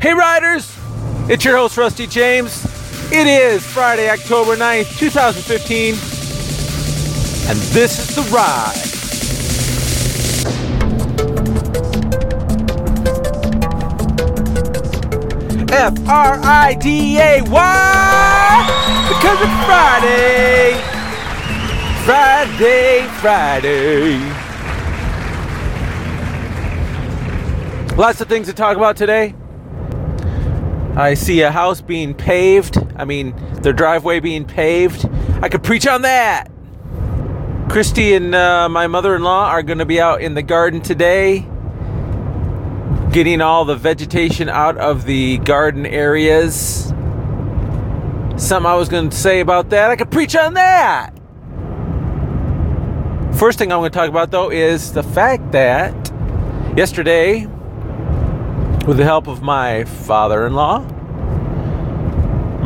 Hey, riders! It's your host, Rusty James. It is Friday, October 9th, 2015, and this is The Ride. F R I D A Y! Because it's Friday! Friday, Friday. Lots of things to talk about today. I see a house being paved. I mean, their driveway being paved. I could preach on that. Christy and uh, my mother in law are going to be out in the garden today, getting all the vegetation out of the garden areas. Something I was going to say about that. I could preach on that. First thing I'm going to talk about, though, is the fact that yesterday, with the help of my father in law,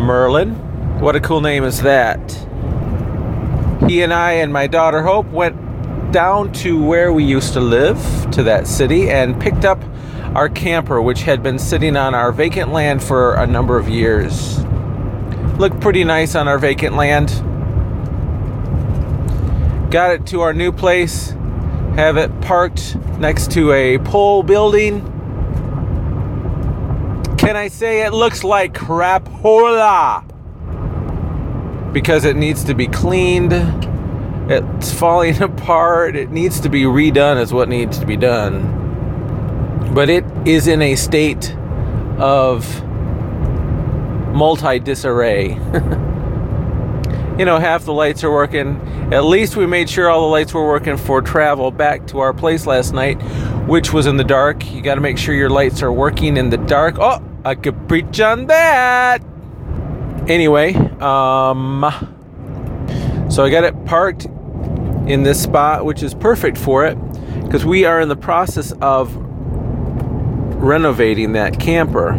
Merlin, what a cool name is that? He and I and my daughter Hope went down to where we used to live, to that city, and picked up our camper, which had been sitting on our vacant land for a number of years. Looked pretty nice on our vacant land. Got it to our new place, have it parked next to a pole building. Can I say it looks like crap, crapola? Because it needs to be cleaned. It's falling apart. It needs to be redone, is what needs to be done. But it is in a state of multi disarray. you know, half the lights are working. At least we made sure all the lights were working for travel back to our place last night, which was in the dark. You got to make sure your lights are working in the dark. Oh, I could preach on that. Anyway, um, so I got it parked in this spot, which is perfect for it because we are in the process of renovating that camper.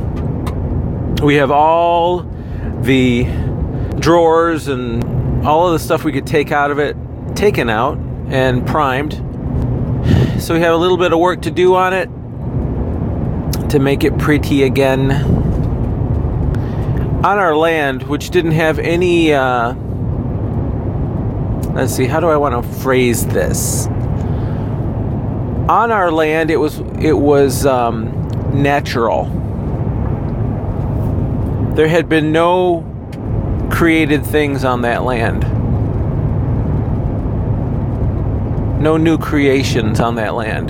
We have all the drawers and all of the stuff we could take out of it taken out and primed. So we have a little bit of work to do on it to make it pretty again. On our land, which didn't have any, uh, let's see, how do I want to phrase this? On our land, it was it was um, natural. There had been no created things on that land. No new creations on that land.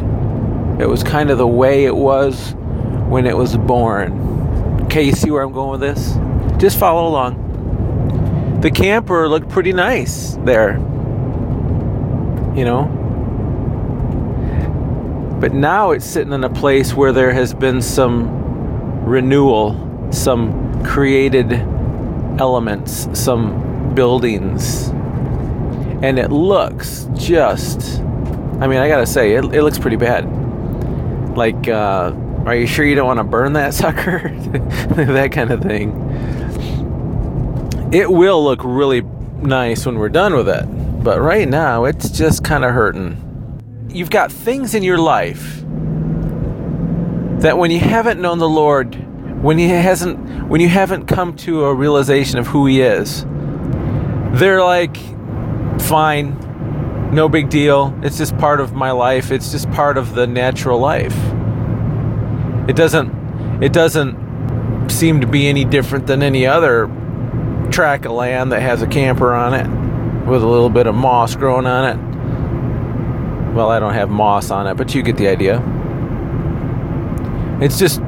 It was kind of the way it was when it was born. Okay, you see where I'm going with this? Just follow along. The camper looked pretty nice there. You know? But now it's sitting in a place where there has been some renewal, some created elements, some buildings. And it looks just, I mean, I gotta say, it, it looks pretty bad. Like, uh, are you sure you don't want to burn that sucker? that kind of thing. It will look really nice when we're done with it. But right now, it's just kind of hurting. You've got things in your life that when you haven't known the Lord, when he hasn't when you haven't come to a realization of who he is, they're like fine, no big deal. It's just part of my life. It's just part of the natural life. It doesn't it doesn't seem to be any different than any other track of land that has a camper on it with a little bit of moss growing on it. Well, I don't have moss on it, but you get the idea. It's just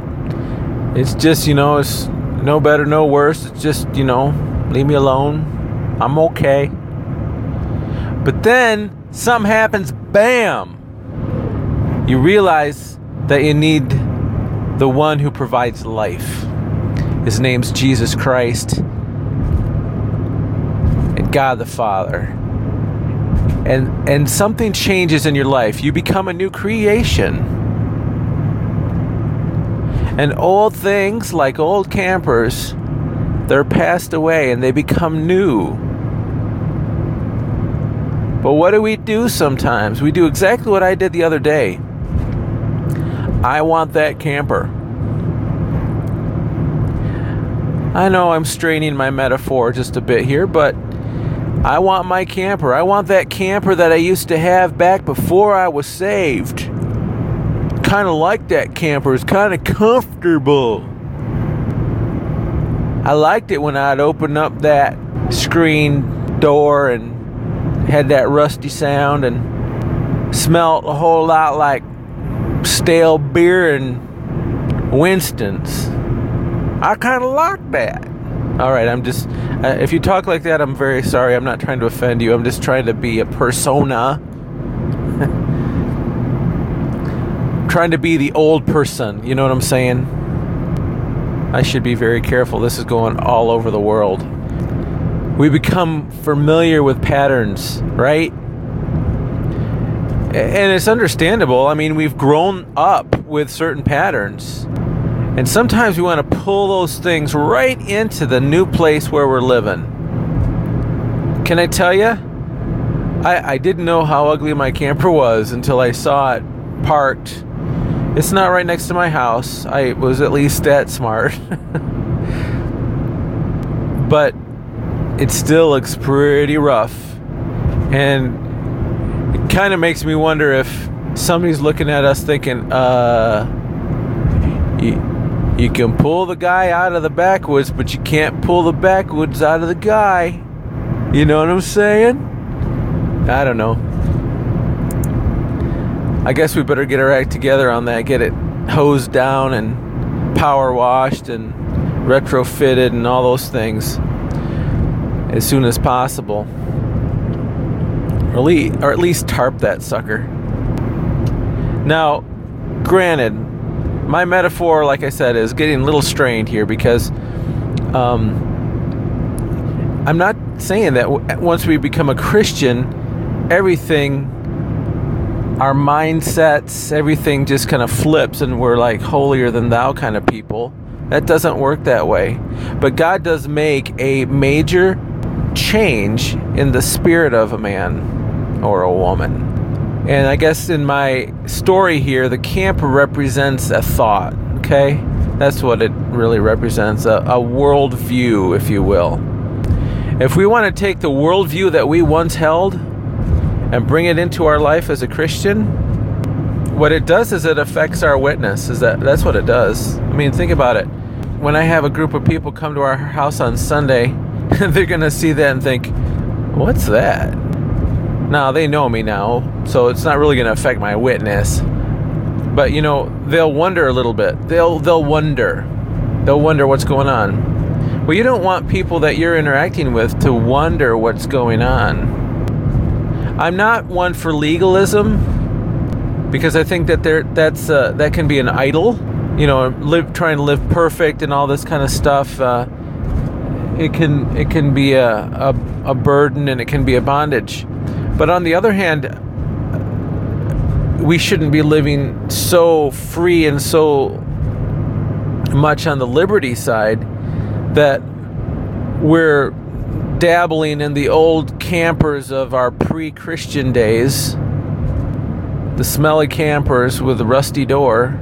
it's just, you know, it's no better, no worse. It's just, you know, leave me alone. I'm okay. But then something happens, bam! You realize that you need the one who provides life. His name's Jesus Christ and God the Father. And and something changes in your life. You become a new creation. And old things like old campers, they're passed away and they become new. But what do we do sometimes? We do exactly what I did the other day. I want that camper. I know I'm straining my metaphor just a bit here, but I want my camper. I want that camper that I used to have back before I was saved. Kind of like that camper. It's kind of comfortable. I liked it when I'd open up that screen door and had that rusty sound and smelled a whole lot like stale beer and Winston's. I kind of like that. All right, I'm just. Uh, if you talk like that, I'm very sorry. I'm not trying to offend you. I'm just trying to be a persona. trying to be the old person. You know what I'm saying? I should be very careful. This is going all over the world. We become familiar with patterns, right? And it's understandable. I mean, we've grown up with certain patterns. And sometimes we want to pull those things right into the new place where we're living. Can I tell you? I, I didn't know how ugly my camper was until I saw it parked. It's not right next to my house. I was at least that smart. but it still looks pretty rough. And kind of makes me wonder if somebody's looking at us thinking, uh, you can pull the guy out of the backwoods, but you can't pull the backwoods out of the guy. You know what I'm saying? I don't know. I guess we better get our act together on that, get it hosed down and power washed and retrofitted and all those things as soon as possible. Or at least tarp that sucker. Now, granted, my metaphor, like I said, is getting a little strained here because um, I'm not saying that once we become a Christian, everything, our mindsets, everything just kind of flips and we're like holier than thou kind of people. That doesn't work that way. But God does make a major change in the spirit of a man or a woman. And I guess in my story here, the camper represents a thought, okay? That's what it really represents a, a worldview, if you will. If we want to take the worldview that we once held and bring it into our life as a Christian, what it does is it affects our witness. Is that that's what it does? I mean, think about it. When I have a group of people come to our house on Sunday, they're going to see that and think, "What's that?" Now they know me now, so it's not really going to affect my witness. But you know, they'll wonder a little bit. They'll they'll wonder. They'll wonder what's going on. Well, you don't want people that you're interacting with to wonder what's going on. I'm not one for legalism because I think that there that's uh, that can be an idol. You know, live trying to live perfect and all this kind of stuff. Uh, it can it can be a, a a burden and it can be a bondage. But on the other hand, we shouldn't be living so free and so much on the liberty side that we're dabbling in the old campers of our pre Christian days, the smelly campers with the rusty door,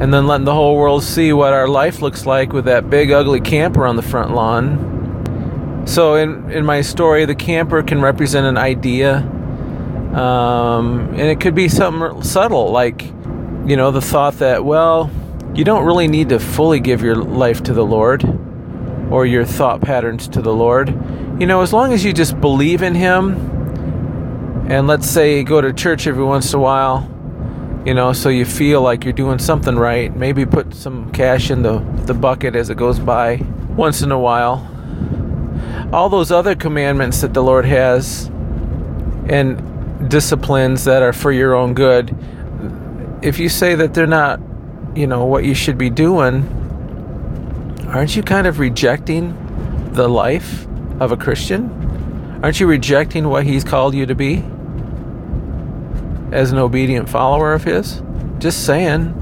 and then letting the whole world see what our life looks like with that big ugly camper on the front lawn so in in my story, the camper can represent an idea, um, and it could be something subtle, like you know the thought that well, you don't really need to fully give your life to the Lord or your thought patterns to the Lord. You know, as long as you just believe in Him, and let's say go to church every once in a while, you know, so you feel like you're doing something right. Maybe put some cash in the the bucket as it goes by once in a while all those other commandments that the Lord has and disciplines that are for your own good, if you say that they're not, you know, what you should be doing, aren't you kind of rejecting the life of a Christian? Aren't you rejecting what He's called you to be as an obedient follower of His? Just saying.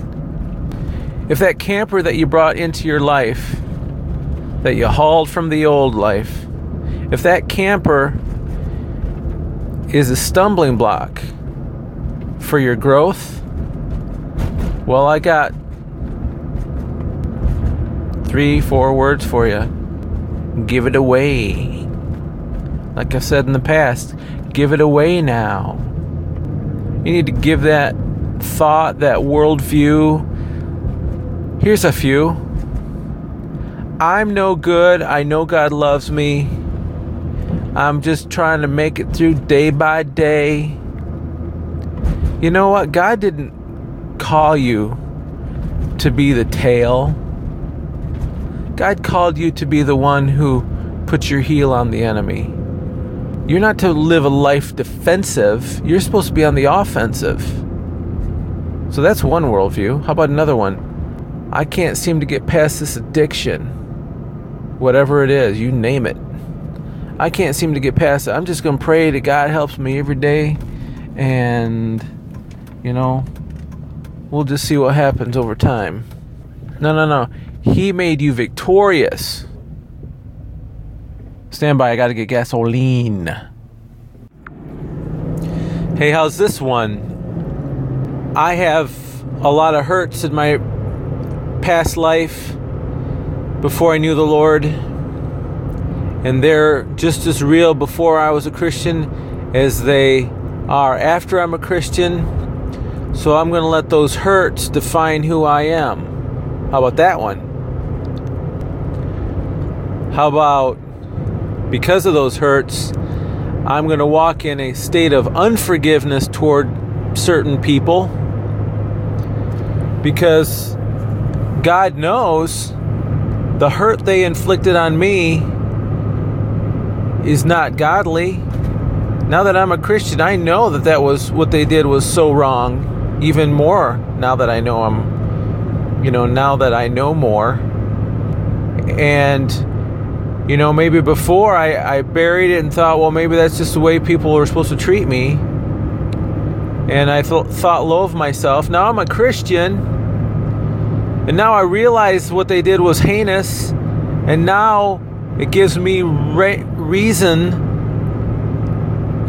If that camper that you brought into your life, that you hauled from the old life, if that camper is a stumbling block for your growth, well, I got Three, four words for you. Give it away. Like I've said in the past, give it away now. You need to give that thought, that worldview. Here's a few I'm no good. I know God loves me. I'm just trying to make it through day by day. You know what? God didn't call you to be the tail. God called you to be the one who puts your heel on the enemy. You're not to live a life defensive, you're supposed to be on the offensive. So that's one worldview. How about another one? I can't seem to get past this addiction. Whatever it is, you name it. I can't seem to get past it. I'm just going to pray that God helps me every day. And, you know, we'll just see what happens over time. No, no, no. He made you victorious. Stand by, I gotta get gasoline. Hey, how's this one? I have a lot of hurts in my past life before I knew the Lord, and they're just as real before I was a Christian as they are after I'm a Christian. So I'm going to let those hurts define who I am. How about that one? How about because of those hurts, I'm going to walk in a state of unforgiveness toward certain people because God knows the hurt they inflicted on me is not godly. Now that I'm a Christian, I know that that was what they did was so wrong. Even more now that I know I'm, you know, now that I know more. And you know, maybe before I, I buried it and thought, well, maybe that's just the way people are supposed to treat me. And I th- thought low of myself. Now I'm a Christian. And now I realize what they did was heinous. And now it gives me re- reason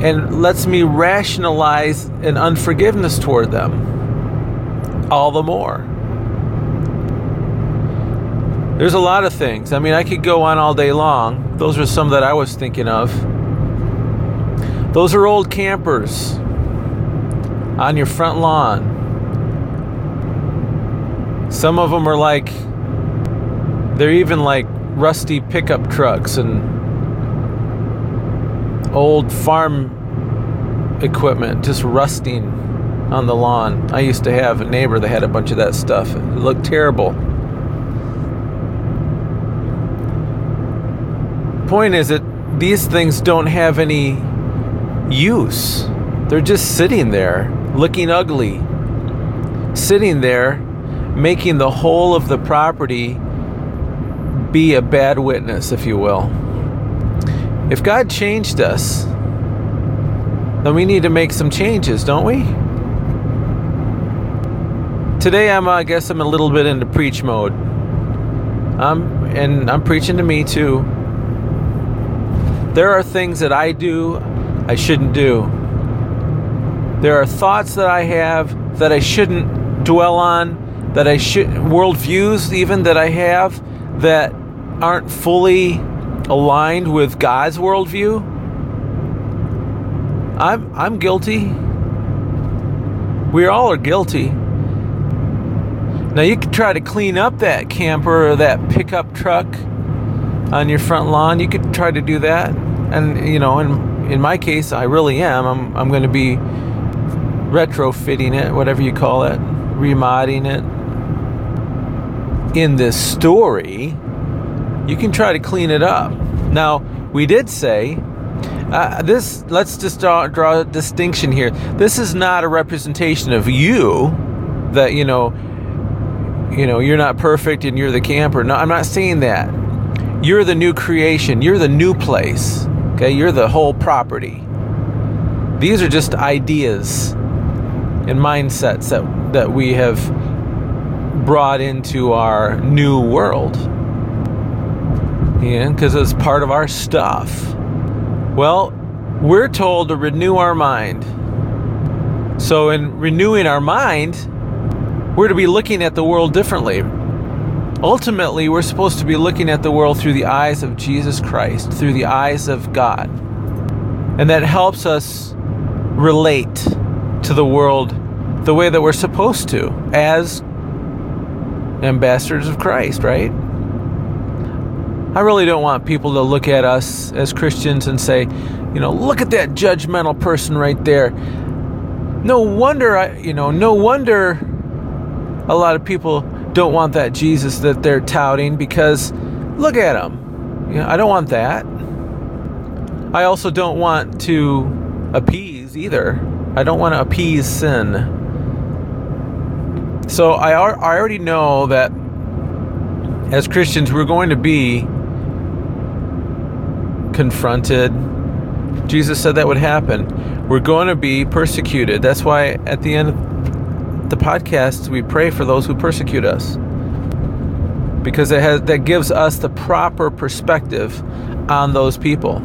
and lets me rationalize an unforgiveness toward them all the more. There's a lot of things. I mean, I could go on all day long. Those are some that I was thinking of. Those are old campers on your front lawn. Some of them are like, they're even like rusty pickup trucks and old farm equipment just rusting on the lawn. I used to have a neighbor that had a bunch of that stuff. It looked terrible. point is that these things don't have any use. They're just sitting there, looking ugly, sitting there, making the whole of the property be a bad witness, if you will. If God changed us, then we need to make some changes, don't we? Today, I'm, I guess, I'm a little bit into preach mode. I'm, and I'm preaching to me too. There are things that I do I shouldn't do. There are thoughts that I have that I shouldn't dwell on, that I should, worldviews even that I have that aren't fully aligned with God's worldview. I'm, I'm guilty. We all are guilty. Now, you could try to clean up that camper or that pickup truck on your front lawn. You could try to do that. And, you know, in, in my case, I really am. I'm, I'm going to be retrofitting it, whatever you call it, remodding it. In this story, you can try to clean it up. Now, we did say uh, this, let's just draw, draw a distinction here. This is not a representation of you that, you know, you know, you're not perfect and you're the camper. No, I'm not saying that. You're the new creation. You're the new place. Okay, you're the whole property. These are just ideas and mindsets that, that we have brought into our new world. Yeah, because it's part of our stuff. Well, we're told to renew our mind. So, in renewing our mind, we're to be looking at the world differently. Ultimately, we're supposed to be looking at the world through the eyes of Jesus Christ, through the eyes of God. And that helps us relate to the world the way that we're supposed to as ambassadors of Christ, right? I really don't want people to look at us as Christians and say, you know, look at that judgmental person right there. No wonder I, you know, no wonder a lot of people don't want that Jesus that they're touting because look at him. You know, I don't want that. I also don't want to appease either. I don't want to appease sin. So I, I already know that as Christians, we're going to be confronted. Jesus said that would happen. We're going to be persecuted. That's why at the end of the podcast, we pray for those who persecute us. Because it has, that gives us the proper perspective on those people.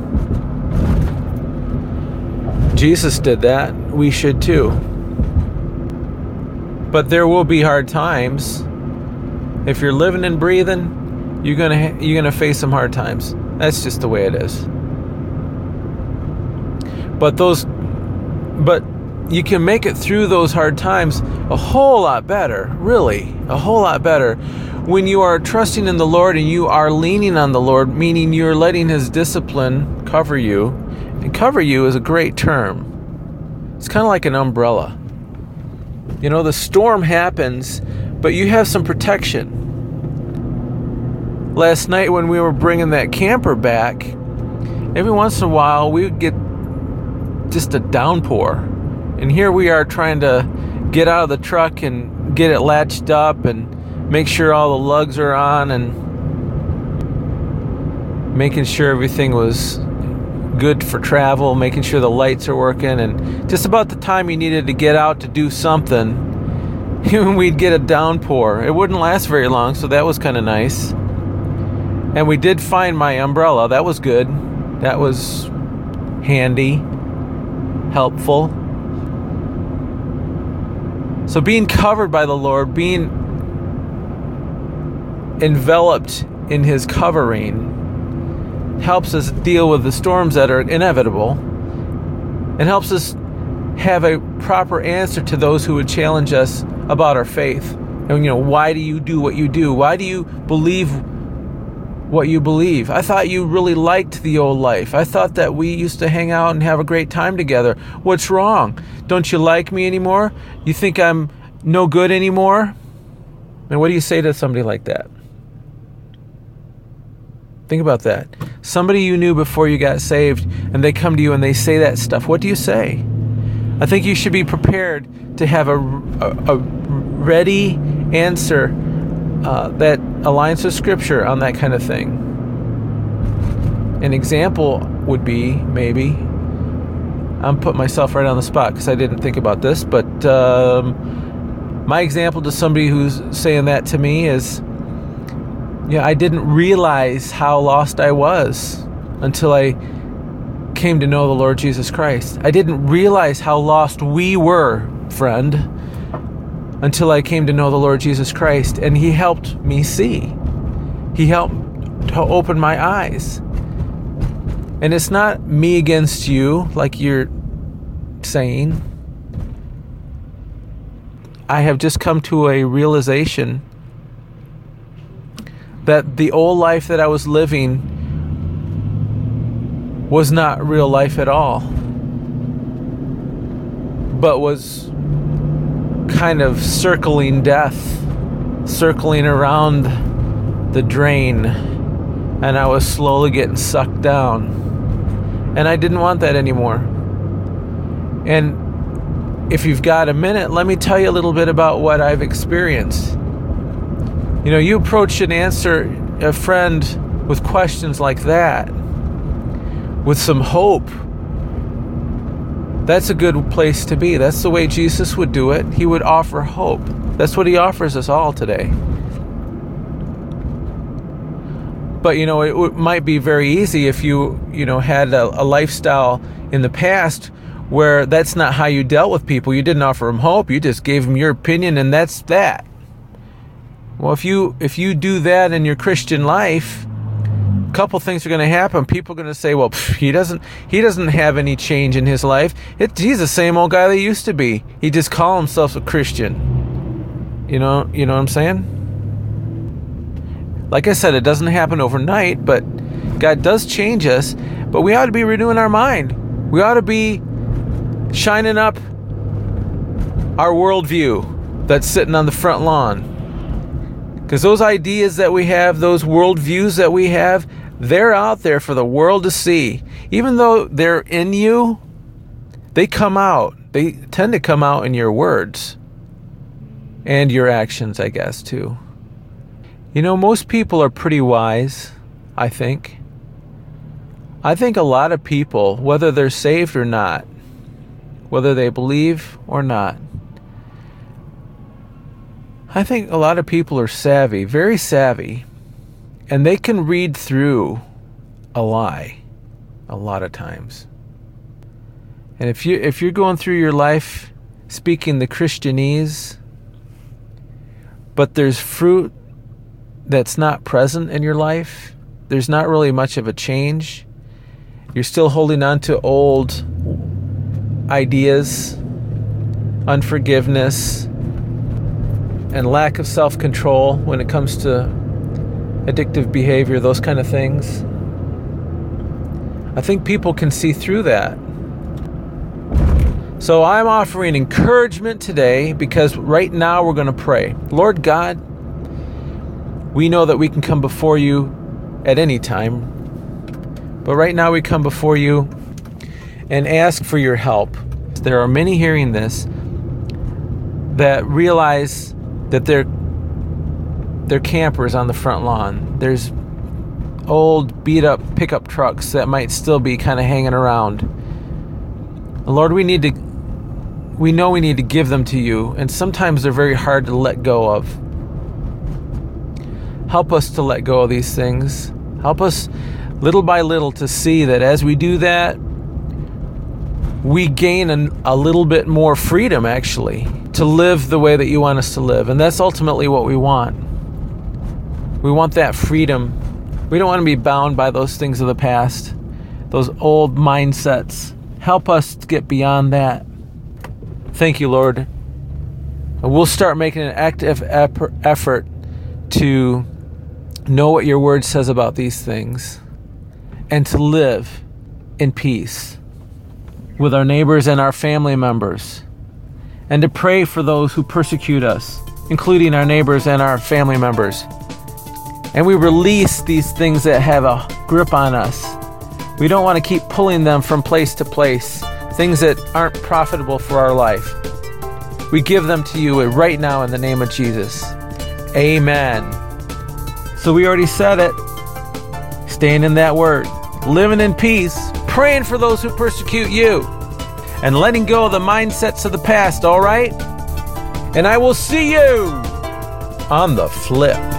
Jesus did that. We should too. But there will be hard times. If you're living and breathing, you're gonna you're gonna face some hard times. That's just the way it is. But those, but you can make it through those hard times a whole lot better, really, a whole lot better when you are trusting in the Lord and you are leaning on the Lord, meaning you're letting His discipline cover you. And cover you is a great term. It's kind of like an umbrella. You know, the storm happens, but you have some protection. Last night, when we were bringing that camper back, every once in a while we would get just a downpour. And here we are trying to get out of the truck and get it latched up and make sure all the lugs are on and making sure everything was good for travel, making sure the lights are working, and just about the time you needed to get out to do something, we'd get a downpour. It wouldn't last very long, so that was kind of nice. And we did find my umbrella. That was good. That was handy, helpful. So being covered by the Lord, being enveloped in his covering, helps us deal with the storms that are inevitable and helps us have a proper answer to those who would challenge us about our faith. And, you know, why do you do what you do? Why do you believe what you believe? I thought you really liked the old life. I thought that we used to hang out and have a great time together. What's wrong? Don't you like me anymore? You think I'm no good anymore? And what do you say to somebody like that? Think about that. Somebody you knew before you got saved, and they come to you and they say that stuff. What do you say? I think you should be prepared to have a, a, a ready answer uh, that aligns with Scripture on that kind of thing. An example would be maybe I'm putting myself right on the spot because I didn't think about this, but um, my example to somebody who's saying that to me is yeah, I didn't realize how lost I was until I came to know the Lord Jesus Christ. I didn't realize how lost we were, friend, until I came to know the Lord Jesus Christ. And He helped me see. He helped to open my eyes. And it's not me against you, like you're saying. I have just come to a realization that the old life that I was living was not real life at all, but was kind of circling death, circling around the drain, and I was slowly getting sucked down. And I didn't want that anymore. And if you've got a minute, let me tell you a little bit about what I've experienced. You know, you approach and answer a friend with questions like that, with some hope. That's a good place to be. That's the way Jesus would do it. He would offer hope. That's what he offers us all today. But you know, it, it might be very easy if you, you know, had a, a lifestyle in the past where that's not how you dealt with people. You didn't offer them hope. You just gave them your opinion and that's that. Well, if you if you do that in your Christian life, couple things are going to happen. People are going to say, "Well, pff, he doesn't he doesn't have any change in his life. It, he's the same old guy that used to be. He just call himself a Christian." You know, you know what I'm saying? Like I said, it doesn't happen overnight, but God does change us. But we ought to be renewing our mind. We ought to be shining up our worldview that's sitting on the front lawn. Because those ideas that we have, those worldviews that we have, they're out there for the world to see. Even though they're in you, they come out. They tend to come out in your words and your actions, I guess, too. You know, most people are pretty wise, I think. I think a lot of people, whether they're saved or not, whether they believe or not, I think a lot of people are savvy, very savvy, and they can read through a lie a lot of times. And if you if you're going through your life speaking the Christianese, but there's fruit that's not present in your life, there's not really much of a change. You're still holding on to old ideas, unforgiveness, and lack of self control when it comes to addictive behavior, those kind of things. I think people can see through that. So I'm offering encouragement today because right now we're going to pray. Lord God, we know that we can come before you at any time. But right now we come before you and ask for your help. There are many hearing this that realize that they're campers on the front lawn. There's old beat up pickup trucks that might still be kind of hanging around. Lord, we need to we know we need to give them to you, and sometimes they're very hard to let go of. Help us to let go of these things. Help us little by little to see that as we do that, we gain an, a little bit more freedom actually to live the way that you want us to live. And that's ultimately what we want. We want that freedom. We don't want to be bound by those things of the past, those old mindsets. Help us get beyond that. Thank you, Lord. And we'll start making an active effort to know what your word says about these things and to live in peace with our neighbors and our family members, and to pray for those who persecute us, including our neighbors and our family members. And we release these things that have a grip on us. We don't want to keep pulling them from place to place, things that aren't profitable for our life. We give them to you right now in the name of Jesus. Amen. So we already said it. Staying in that word, living in peace, praying for those who persecute you, and letting go of the mindsets of the past, all right? And I will see you on the flip.